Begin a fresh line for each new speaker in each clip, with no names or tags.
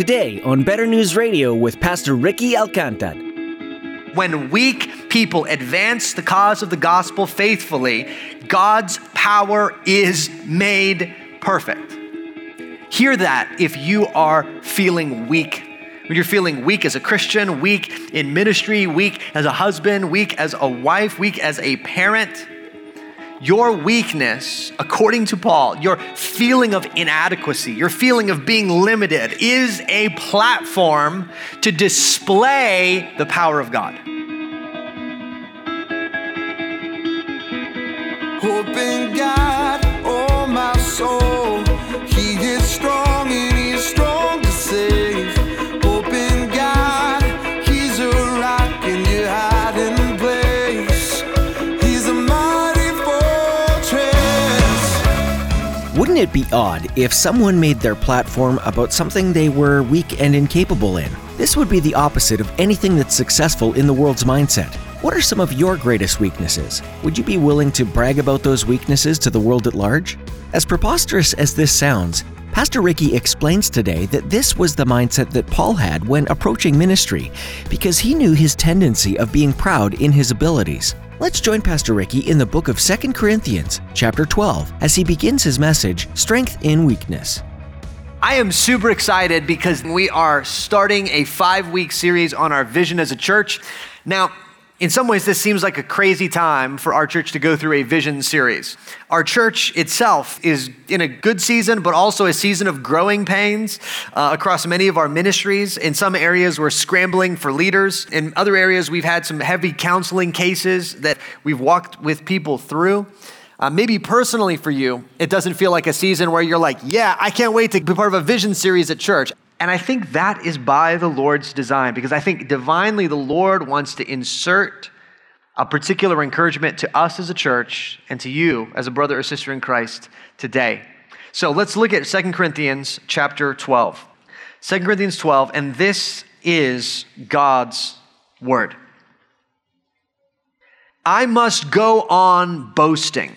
Today on Better News Radio with Pastor Ricky Alcantar.
When weak people advance the cause of the gospel faithfully, God's power is made perfect. Hear that if you are feeling weak. When you're feeling weak as a Christian, weak in ministry, weak as a husband, weak as a wife, weak as a parent, your weakness, according to Paul, your feeling of inadequacy, your feeling of being limited, is a platform to display the power of God.
Hope in God, oh my soul.
It be odd if someone made their platform about something they were weak and incapable in? This would be the opposite of anything that's successful in the world's mindset. What are some of your greatest weaknesses? Would you be willing to brag about those weaknesses to the world at large? As preposterous as this sounds, Pastor Ricky explains today that this was the mindset that Paul had when approaching ministry, because he knew his tendency of being proud in his abilities. Let's join Pastor Ricky in the book of 2 Corinthians, chapter 12, as he begins his message, Strength in Weakness.
I am super excited because we are starting a five week series on our vision as a church. Now, in some ways, this seems like a crazy time for our church to go through a vision series. Our church itself is in a good season, but also a season of growing pains uh, across many of our ministries. In some areas, we're scrambling for leaders. In other areas, we've had some heavy counseling cases that we've walked with people through. Uh, maybe personally for you, it doesn't feel like a season where you're like, yeah, I can't wait to be part of a vision series at church. And I think that is by the Lord's design because I think divinely the Lord wants to insert a particular encouragement to us as a church and to you as a brother or sister in Christ today. So let's look at 2 Corinthians chapter 12. 2 Corinthians 12, and this is God's word. I must go on boasting.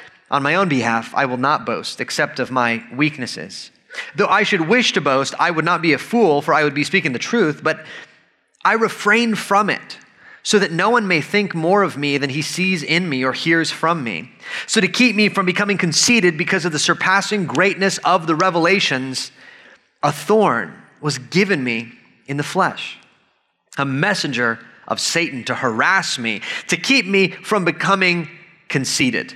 on my own behalf, I will not boast, except of my weaknesses. Though I should wish to boast, I would not be a fool, for I would be speaking the truth, but I refrain from it, so that no one may think more of me than he sees in me or hears from me. So to keep me from becoming conceited because of the surpassing greatness of the revelations, a thorn was given me in the flesh, a messenger of Satan to harass me, to keep me from becoming conceited.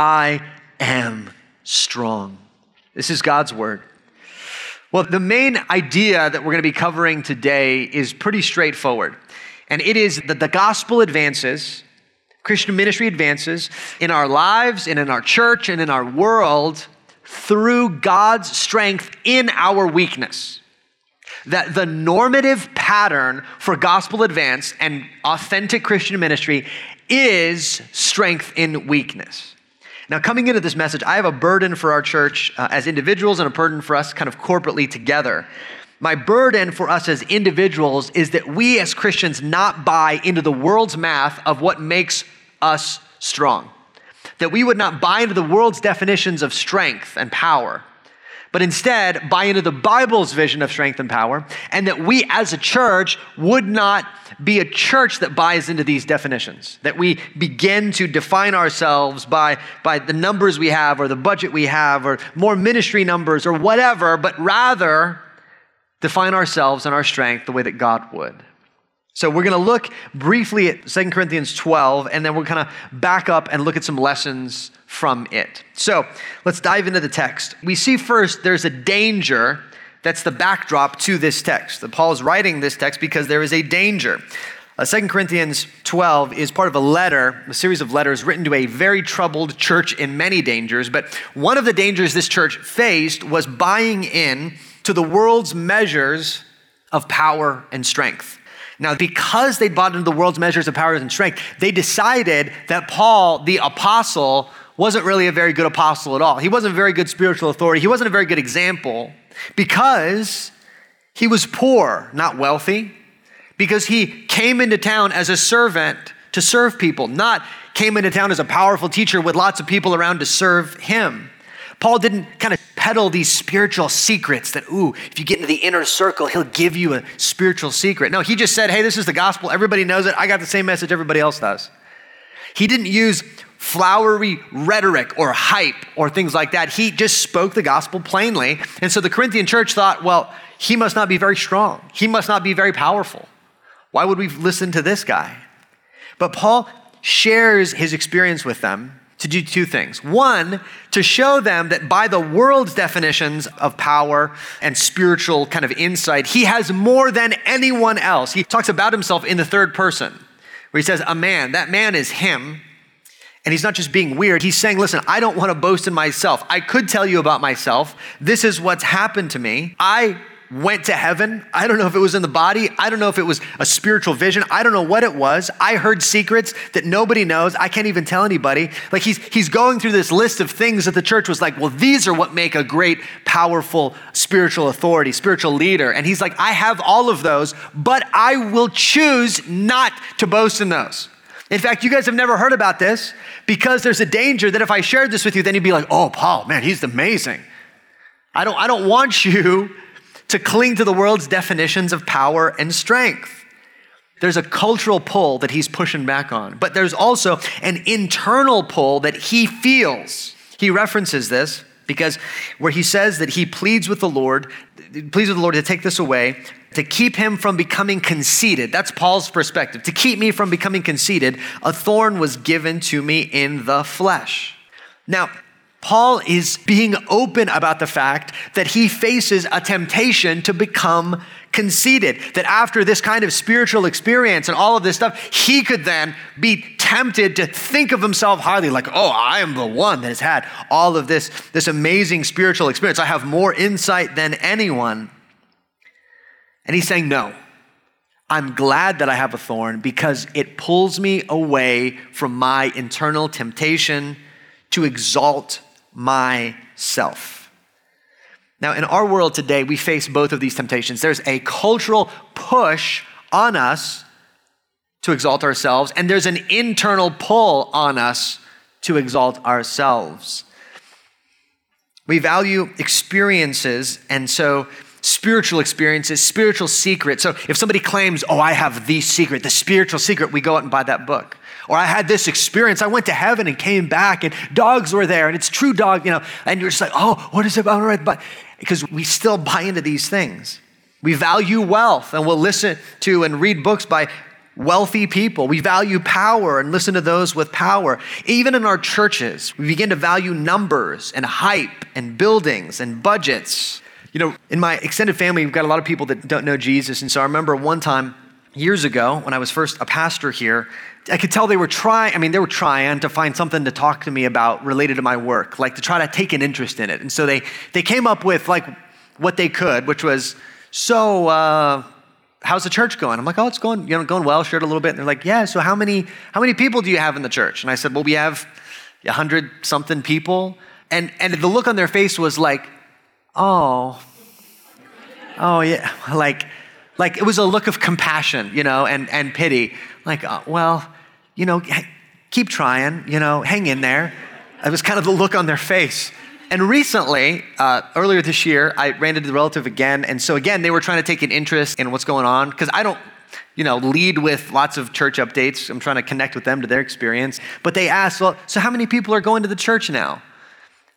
I am strong. This is God's word. Well, the main idea that we're going to be covering today is pretty straightforward. And it is that the gospel advances, Christian ministry advances in our lives and in our church and in our world through God's strength in our weakness that the normative pattern for gospel advance and authentic Christian ministry is strength in weakness. Now, coming into this message, I have a burden for our church uh, as individuals and a burden for us kind of corporately together. My burden for us as individuals is that we as Christians not buy into the world's math of what makes us strong. That we would not buy into the world's definitions of strength and power but instead buy into the Bible's vision of strength and power, and that we as a church would not be a church that buys into these definitions, that we begin to define ourselves by, by the numbers we have, or the budget we have, or more ministry numbers, or whatever, but rather define ourselves and our strength the way that God would. So we're going to look briefly at 2 Corinthians 12, and then we're kind of back up and look at some lessons from it. So let's dive into the text. We see first there's a danger that's the backdrop to this text. That Paul is writing this text because there is a danger. Uh, 2 Corinthians 12 is part of a letter, a series of letters written to a very troubled church in many dangers. But one of the dangers this church faced was buying in to the world's measures of power and strength. Now, because they bought into the world's measures of power and strength, they decided that Paul, the apostle, wasn't really a very good apostle at all. He wasn't a very good spiritual authority. He wasn't a very good example because he was poor, not wealthy, because he came into town as a servant to serve people, not came into town as a powerful teacher with lots of people around to serve him. Paul didn't kind of peddle these spiritual secrets that, ooh, if you get into the inner circle, he'll give you a spiritual secret. No, he just said, hey, this is the gospel. Everybody knows it. I got the same message everybody else does. He didn't use flowery rhetoric or hype or things like that. He just spoke the gospel plainly. And so the Corinthian church thought, well, he must not be very strong. He must not be very powerful. Why would we listen to this guy? But Paul shares his experience with them to do two things. One, to show them that by the world's definitions of power and spiritual kind of insight, he has more than anyone else. He talks about himself in the third person, where he says, A man, that man is him. And he's not just being weird. He's saying, listen, I don't want to boast in myself. I could tell you about myself. This is what's happened to me. I went to heaven. I don't know if it was in the body. I don't know if it was a spiritual vision. I don't know what it was. I heard secrets that nobody knows. I can't even tell anybody. Like he's he's going through this list of things that the church was like, well, these are what make a great, powerful spiritual authority, spiritual leader. And he's like, I have all of those, but I will choose not to boast in those. In fact, you guys have never heard about this because there's a danger that if I shared this with you, then you'd be like, oh, Paul, man, he's amazing. I don't, I don't want you to cling to the world's definitions of power and strength. There's a cultural pull that he's pushing back on, but there's also an internal pull that he feels. He references this because where he says that he pleads with the Lord, pleads with the Lord to take this away, to keep him from becoming conceited. That's Paul's perspective. To keep me from becoming conceited, a thorn was given to me in the flesh. Now, Paul is being open about the fact that he faces a temptation to become conceited. That after this kind of spiritual experience and all of this stuff, he could then be tempted to think of himself highly, like, oh, I am the one that has had all of this, this amazing spiritual experience. I have more insight than anyone. And he's saying, no. I'm glad that I have a thorn because it pulls me away from my internal temptation to exalt myself. Now, in our world today, we face both of these temptations. There's a cultural push on us to exalt ourselves, and there's an internal pull on us to exalt ourselves. We value experiences, and so spiritual experiences, spiritual secrets. So if somebody claims, oh, I have the secret, the spiritual secret, we go out and buy that book. Or I had this experience. I went to heaven and came back, and dogs were there, and it's true dog, you know. And you're just like, oh, what is it about? But because we still buy into these things. We value wealth, and we'll listen to and read books by wealthy people. We value power and listen to those with power. Even in our churches, we begin to value numbers and hype and buildings and budgets. You know, in my extended family, we've got a lot of people that don't know Jesus. And so I remember one time years ago when I was first a pastor here, I could tell they were trying, I mean, they were trying to find something to talk to me about related to my work, like to try to take an interest in it. And so they, they came up with like what they could, which was, so, uh, how's the church going? I'm like, oh, it's going, you know, going well, shared a little bit. And they're like, yeah, so how many, how many people do you have in the church? And I said, well, we have a hundred something people. And, and the look on their face was like, oh, oh yeah, like, like it was a look of compassion, you know, and, and pity. Like, uh, well, you know, keep trying, you know, hang in there. It was kind of the look on their face. And recently, uh, earlier this year, I ran into the relative again. And so, again, they were trying to take an interest in what's going on because I don't, you know, lead with lots of church updates. I'm trying to connect with them to their experience. But they asked, well, so how many people are going to the church now?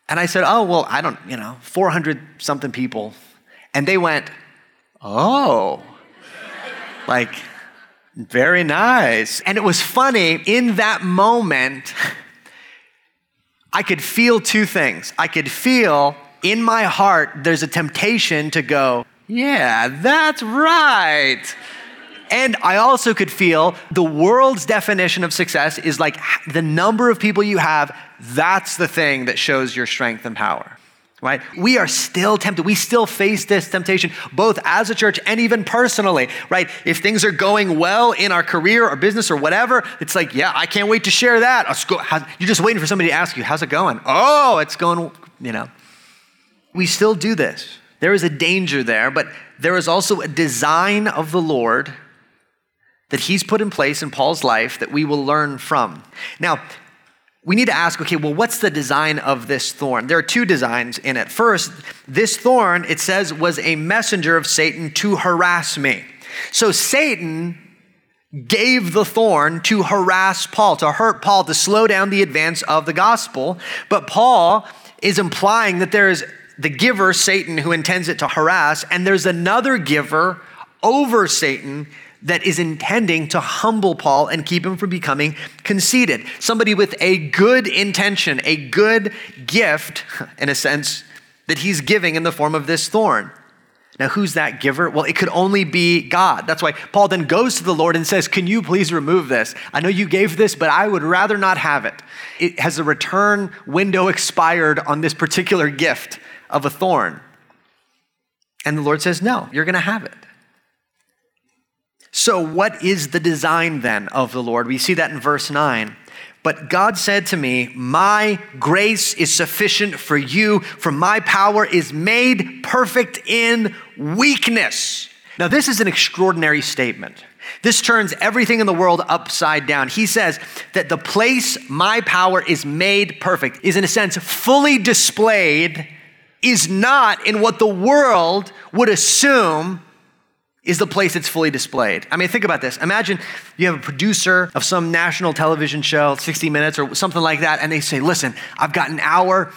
And I said, oh, well, I don't, you know, 400 something people. And they went, oh, like, Very nice. And it was funny, in that moment, I could feel two things. I could feel in my heart there's a temptation to go, yeah, that's right. And I also could feel the world's definition of success is like the number of people you have, that's the thing that shows your strength and power right? We are still tempted. We still face this temptation, both as a church and even personally, right? If things are going well in our career or business or whatever, it's like, yeah, I can't wait to share that. You're just waiting for somebody to ask you, how's it going? Oh, it's going, you know. We still do this. There is a danger there, but there is also a design of the Lord that He's put in place in Paul's life that we will learn from. Now, we need to ask okay, well, what's the design of this thorn? There are two designs in it. First, this thorn, it says, was a messenger of Satan to harass me. So Satan gave the thorn to harass Paul, to hurt Paul, to slow down the advance of the gospel. But Paul is implying that there is the giver, Satan, who intends it to harass, and there's another giver over Satan that is intending to humble Paul and keep him from becoming conceited. Somebody with a good intention, a good gift, in a sense, that he's giving in the form of this thorn. Now, who's that giver? Well, it could only be God. That's why Paul then goes to the Lord and says, Can you please remove this? I know you gave this, but I would rather not have it. It has a return window expired on this particular gift of a thorn. And the Lord says, No, you're going to have it. So, what is the design then of the Lord? We see that in verse 9. But God said to me, My grace is sufficient for you, for my power is made perfect in weakness. Now, this is an extraordinary statement. This turns everything in the world upside down. He says that the place my power is made perfect is, in a sense, fully displayed, is not in what the world would assume is the place it's fully displayed. I mean, think about this. Imagine you have a producer of some national television show, 60 Minutes or something like that, and they say, listen, I've got an hour.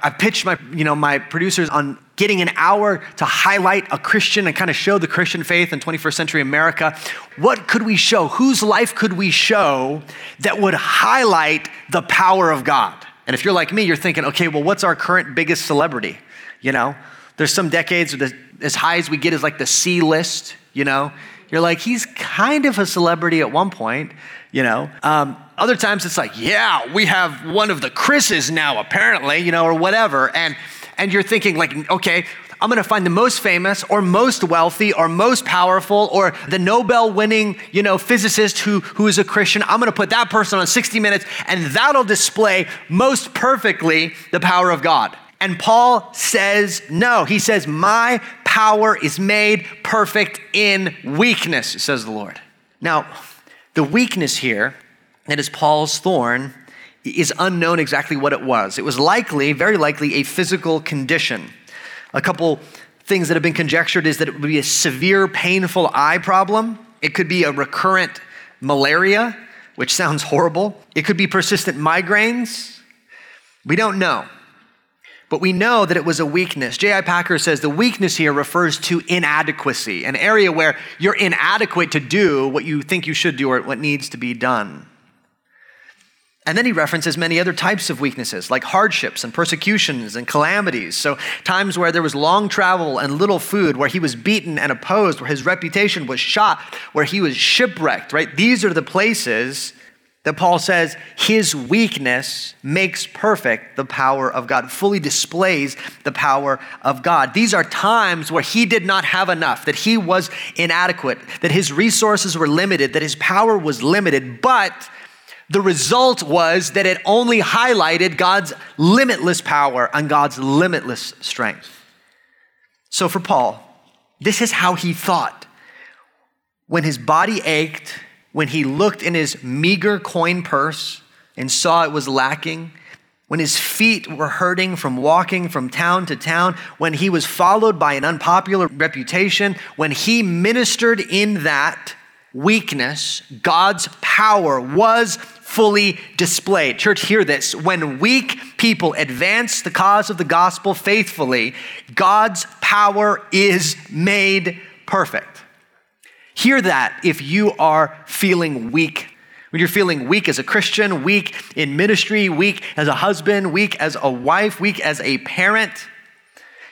I've pitched my, you know, my producers on getting an hour to highlight a Christian and kind of show the Christian faith in 21st century America. What could we show? Whose life could we show that would highlight the power of God? And if you're like me, you're thinking, okay, well, what's our current biggest celebrity? You know, there's some decades as high as we get is like the C list, you know? You're like, he's kind of a celebrity at one point, you know? Um, other times it's like, yeah, we have one of the Chris's now, apparently, you know, or whatever. And, and you're thinking, like, okay, I'm going to find the most famous or most wealthy or most powerful or the Nobel winning, you know, physicist who, who is a Christian. I'm going to put that person on 60 minutes and that'll display most perfectly the power of God. And Paul says no. He says, My power is made perfect in weakness, says the Lord. Now, the weakness here, that is Paul's thorn, is unknown exactly what it was. It was likely, very likely, a physical condition. A couple things that have been conjectured is that it would be a severe, painful eye problem. It could be a recurrent malaria, which sounds horrible. It could be persistent migraines. We don't know. But we know that it was a weakness. J.I. Packer says the weakness here refers to inadequacy, an area where you're inadequate to do what you think you should do or what needs to be done. And then he references many other types of weaknesses, like hardships and persecutions and calamities. So, times where there was long travel and little food, where he was beaten and opposed, where his reputation was shot, where he was shipwrecked, right? These are the places that Paul says his weakness makes perfect the power of God, fully displays the power of God. These are times where he did not have enough, that he was inadequate, that his resources were limited, that his power was limited, but the result was that it only highlighted God's limitless power and God's limitless strength. So for Paul, this is how he thought. When his body ached, when he looked in his meager coin purse and saw it was lacking, when his feet were hurting from walking from town to town, when he was followed by an unpopular reputation, when he ministered in that weakness, God's power was fully displayed. Church, hear this. When weak people advance the cause of the gospel faithfully, God's power is made perfect. Hear that if you are feeling weak. When you're feeling weak as a Christian, weak in ministry, weak as a husband, weak as a wife, weak as a parent,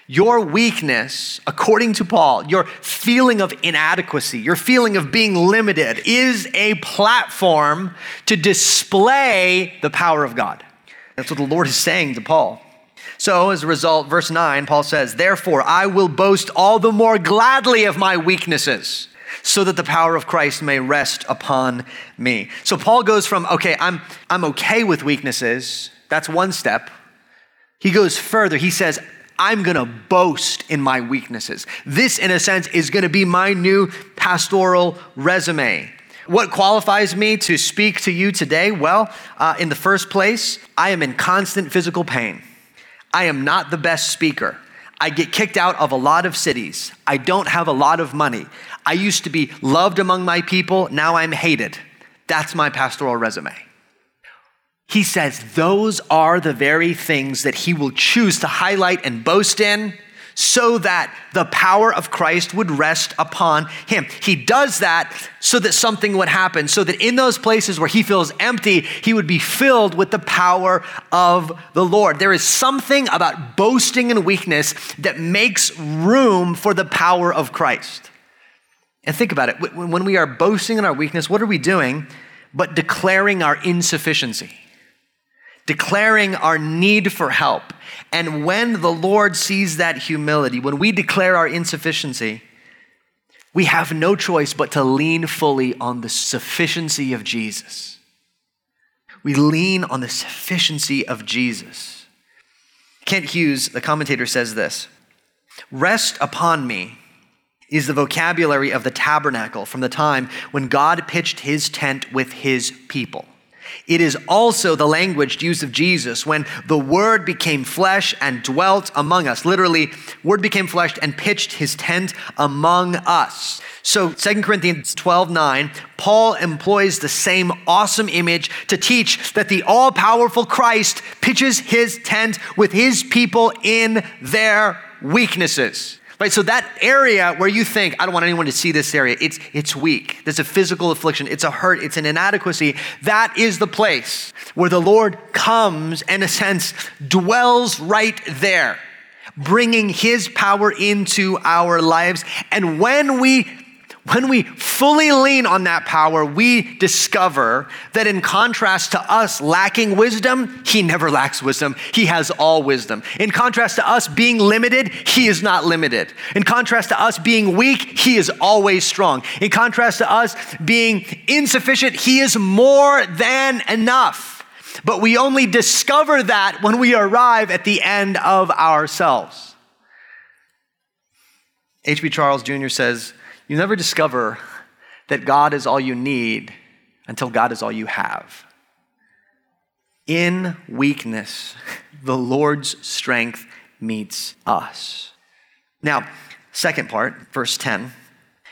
your weakness, according to Paul, your feeling of inadequacy, your feeling of being limited, is a platform to display the power of God. That's what the Lord is saying to Paul. So, as a result, verse 9, Paul says, Therefore, I will boast all the more gladly of my weaknesses, so that the power of Christ may rest upon me. So, Paul goes from, okay, I'm, I'm okay with weaknesses. That's one step. He goes further. He says, I'm going to boast in my weaknesses. This, in a sense, is going to be my new pastoral resume. What qualifies me to speak to you today? Well, uh, in the first place, I am in constant physical pain. I am not the best speaker. I get kicked out of a lot of cities. I don't have a lot of money. I used to be loved among my people. Now I'm hated. That's my pastoral resume. He says those are the very things that he will choose to highlight and boast in so that the power of Christ would rest upon him. He does that so that something would happen, so that in those places where he feels empty, he would be filled with the power of the Lord. There is something about boasting in weakness that makes room for the power of Christ. And think about it when we are boasting in our weakness, what are we doing but declaring our insufficiency? declaring our need for help. And when the Lord sees that humility, when we declare our insufficiency, we have no choice but to lean fully on the sufficiency of Jesus. We lean on the sufficiency of Jesus. Kent Hughes, the commentator, says this Rest upon me is the vocabulary of the tabernacle from the time when God pitched his tent with his people. It is also the language used of Jesus when the Word became flesh and dwelt among us. Literally, Word became flesh and pitched his tent among us. So 2 Corinthians 12 9, Paul employs the same awesome image to teach that the all powerful Christ pitches his tent with his people in their weaknesses. Right, so that area where you think, I don't want anyone to see this area, it's, it's weak. There's a physical affliction, it's a hurt, it's an inadequacy. That is the place where the Lord comes in a sense, dwells right there, bringing his power into our lives. And when we when we fully lean on that power, we discover that in contrast to us lacking wisdom, he never lacks wisdom. He has all wisdom. In contrast to us being limited, he is not limited. In contrast to us being weak, he is always strong. In contrast to us being insufficient, he is more than enough. But we only discover that when we arrive at the end of ourselves. H.B. Charles Jr. says, you never discover that God is all you need until God is all you have. In weakness, the Lord's strength meets us. Now, second part, verse 10.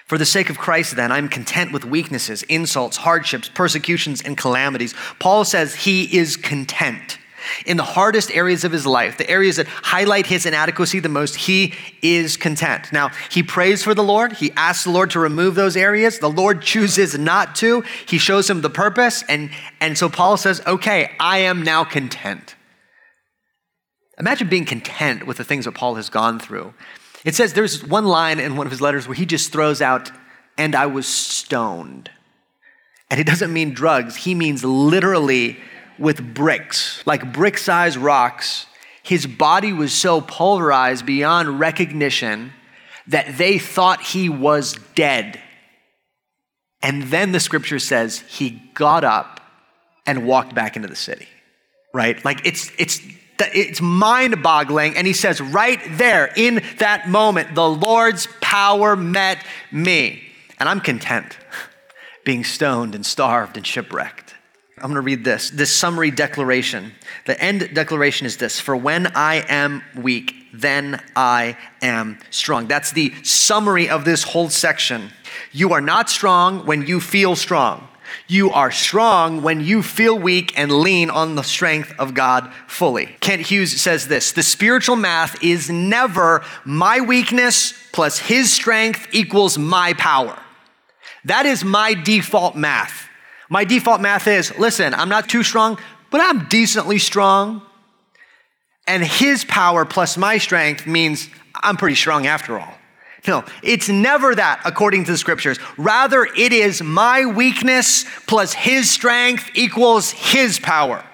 For the sake of Christ, then, I'm content with weaknesses, insults, hardships, persecutions, and calamities. Paul says he is content in the hardest areas of his life, the areas that highlight his inadequacy the most, he is content. Now, he prays for the Lord. He asks the Lord to remove those areas. The Lord chooses not to. He shows him the purpose. And, and so Paul says, okay, I am now content. Imagine being content with the things that Paul has gone through. It says there's one line in one of his letters where he just throws out, and I was stoned. And he doesn't mean drugs, he means literally with bricks, like brick sized rocks. His body was so pulverized beyond recognition that they thought he was dead. And then the scripture says he got up and walked back into the city, right? Like it's, it's, it's mind boggling. And he says, right there in that moment, the Lord's power met me. And I'm content being stoned and starved and shipwrecked. I'm going to read this, this summary declaration. The end declaration is this For when I am weak, then I am strong. That's the summary of this whole section. You are not strong when you feel strong. You are strong when you feel weak and lean on the strength of God fully. Kent Hughes says this The spiritual math is never my weakness plus his strength equals my power. That is my default math. My default math is listen, I'm not too strong, but I'm decently strong. And his power plus my strength means I'm pretty strong after all. No, it's never that according to the scriptures. Rather, it is my weakness plus his strength equals his power.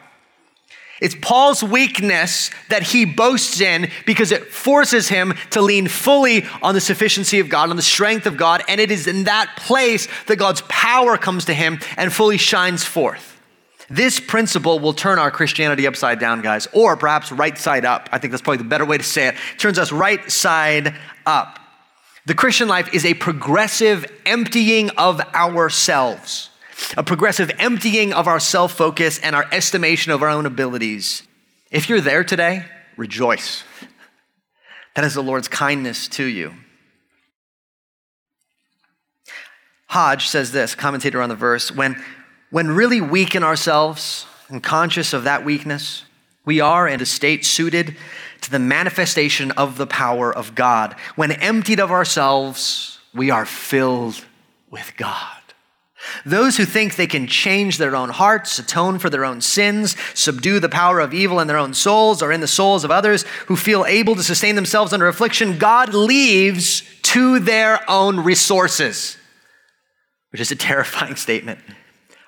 It's Paul's weakness that he boasts in because it forces him to lean fully on the sufficiency of God, on the strength of God, and it is in that place that God's power comes to him and fully shines forth. This principle will turn our Christianity upside down, guys, or perhaps right side up. I think that's probably the better way to say it. it turns us right side up. The Christian life is a progressive emptying of ourselves a progressive emptying of our self focus and our estimation of our own abilities. If you're there today, rejoice. That is the Lord's kindness to you. Hodge says this, commentator on the verse, when, when really weak in ourselves and conscious of that weakness, we are in a state suited to the manifestation of the power of God. When emptied of ourselves, we are filled with God. Those who think they can change their own hearts, atone for their own sins, subdue the power of evil in their own souls or in the souls of others who feel able to sustain themselves under affliction, God leaves to their own resources, which is a terrifying statement.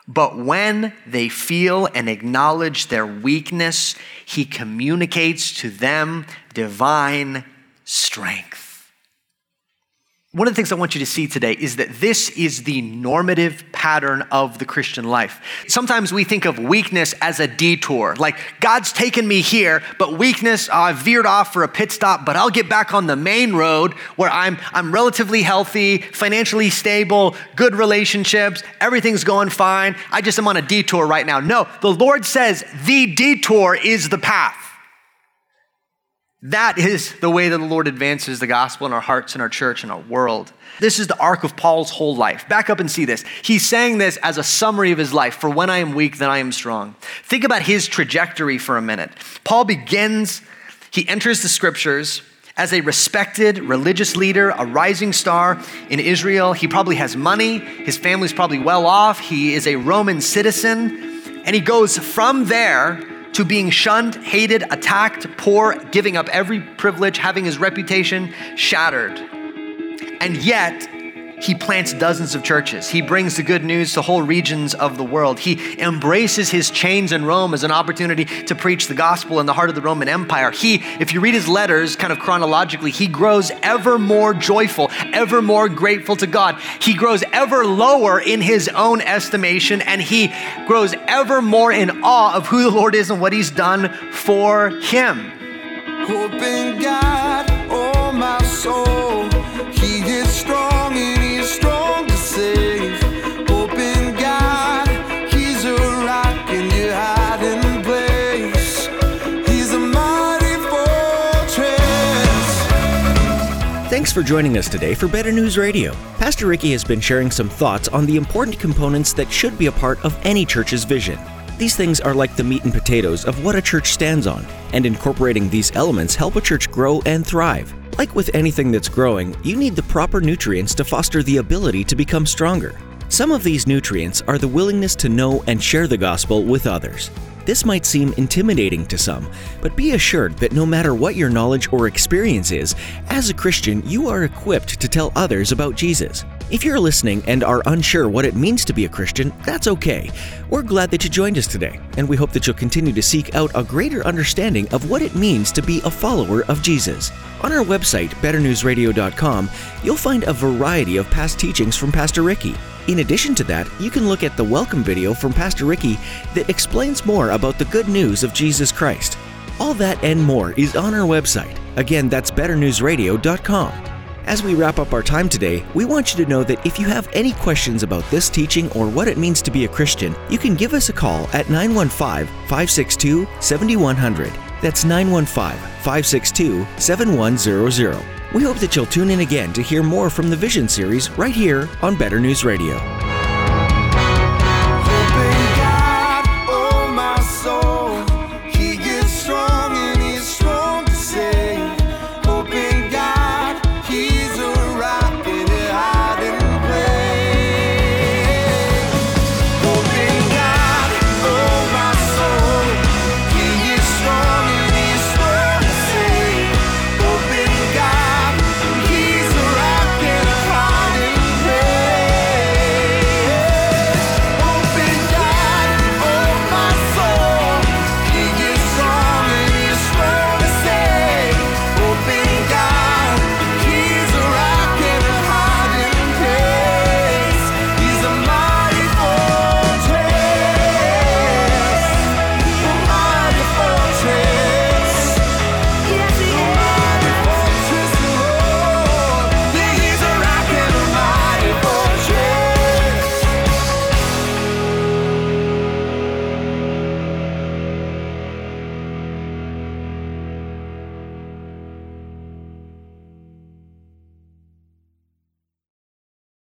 But when they feel and acknowledge their weakness, He communicates to them divine strength. One of the things I want you to see today is that this is the normative pattern of the Christian life. Sometimes we think of weakness as a detour, like God's taken me here, but weakness, uh, I veered off for a pit stop, but I'll get back on the main road where I'm, I'm relatively healthy, financially stable, good relationships, everything's going fine. I just am on a detour right now. No, the Lord says the detour is the path. That is the way that the Lord advances the gospel in our hearts, in our church, in our world. This is the arc of Paul's whole life. Back up and see this. He's saying this as a summary of his life. For when I am weak, then I am strong. Think about his trajectory for a minute. Paul begins, he enters the scriptures as a respected religious leader, a rising star in Israel. He probably has money, his family's probably well off, he is a Roman citizen. And he goes from there to being shunned, hated, attacked, poor, giving up every privilege, having his reputation shattered. And yet, he plants dozens of churches. He brings the good news to whole regions of the world. He embraces his chains in Rome as an opportunity to preach the gospel in the heart of the Roman Empire. He, if you read his letters kind of chronologically, he grows ever more joyful, ever more grateful to God. He grows ever lower in his own estimation, and he grows ever more in awe of who the Lord is and what he's done for him.
Hope in God, oh my soul,
Thanks for joining us today for Better News Radio. Pastor Ricky has been sharing some thoughts on the important components that should be a part of any church's vision. These things are like the meat and potatoes of what a church stands on, and incorporating these elements help a church grow and thrive. Like with anything that's growing, you need the proper nutrients to foster the ability to become stronger. Some of these nutrients are the willingness to know and share the gospel with others. This might seem intimidating to some, but be assured that no matter what your knowledge or experience is, as a Christian, you are equipped to tell others about Jesus. If you're listening and are unsure what it means to be a Christian, that's okay. We're glad that you joined us today, and we hope that you'll continue to seek out a greater understanding of what it means to be a follower of Jesus. On our website, betternewsradio.com, you'll find a variety of past teachings from Pastor Ricky. In addition to that, you can look at the welcome video from Pastor Ricky that explains more about the good news of Jesus Christ. All that and more is on our website. Again, that's betternewsradio.com. As we wrap up our time today, we want you to know that if you have any questions about this teaching or what it means to be a Christian, you can give us a call at 915 562 7100. That's 915 562 7100. We hope that you'll tune in again to hear more from the Vision series right here on Better News Radio.